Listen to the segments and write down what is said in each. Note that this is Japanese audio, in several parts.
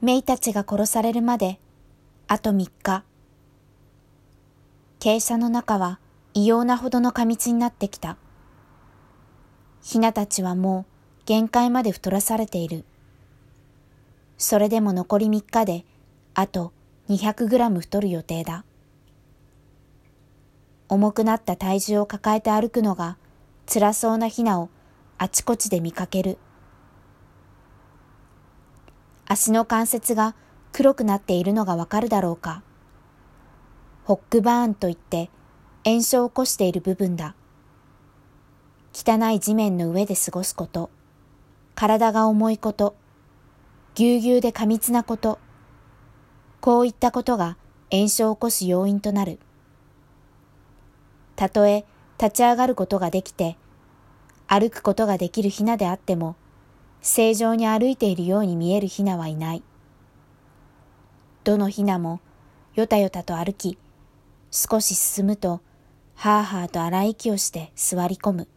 メイたちが殺されるまで、あと三日。傾斜の中は異様なほどの過密になってきた。ヒナたちはもう限界まで太らされている。それでも残り三日で、あと200グラム太る予定だ。重くなった体重を抱えて歩くのが辛そうなヒナをあちこちで見かける。足の関節が黒くなっているのがわかるだろうか。ホックバーンといって炎症を起こしている部分だ。汚い地面の上で過ごすこと、体が重いこと、ぎゅうぎゅうで過密なこと、こういったことが炎症を起こす要因となる。たとえ立ち上がることができて、歩くことができるヒナであっても、正常に歩いているように見えるヒナはいない。どのヒナもよたよたと歩き、少し進むと、はあはあと荒い息をして座り込む。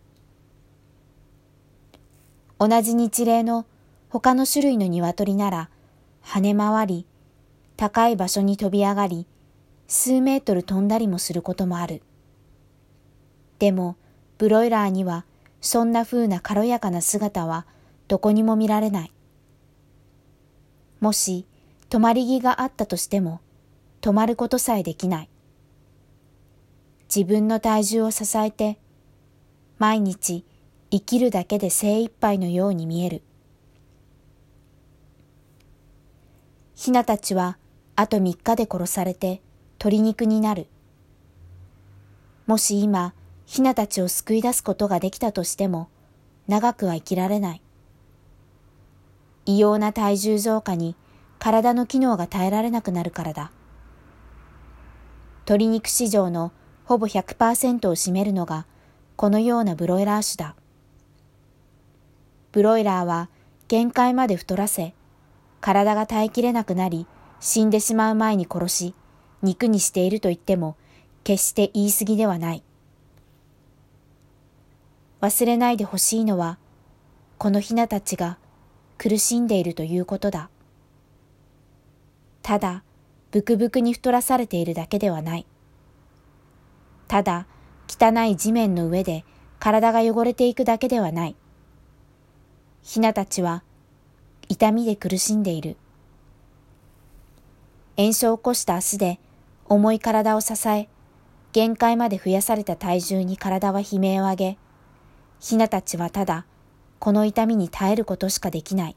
同じ日例の他の種類の鶏なら、跳ね回り、高い場所に飛び上がり、数メートル飛んだりもすることもある。でも、ブロイラーには、そんな風な軽やかな姿は、どこにも見られない。もし、止まり木があったとしても、止まることさえできない。自分の体重を支えて、毎日生きるだけで精一杯のように見える。ヒナたちはあと三日で殺されて鶏肉になる。もし今、ヒナたちを救い出すことができたとしても、長くは生きられない。異様な体重増加に体の機能が耐えられなくなるからだ。鶏肉市場のほぼ100%を占めるのがこのようなブロイラー種だ。ブロイラーは限界まで太らせ、体が耐えきれなくなり死んでしまう前に殺し、肉にしていると言っても決して言い過ぎではない。忘れないでほしいのは、このヒナたちが苦しんでいるということだ。ただ、ブクブクに太らされているだけではない。ただ、汚い地面の上で体が汚れていくだけではない。ヒナたちは痛みで苦しんでいる。炎症を起こした足で重い体を支え、限界まで増やされた体重に体は悲鳴を上げ、ヒナたちはただこの痛みに耐えることしかできない。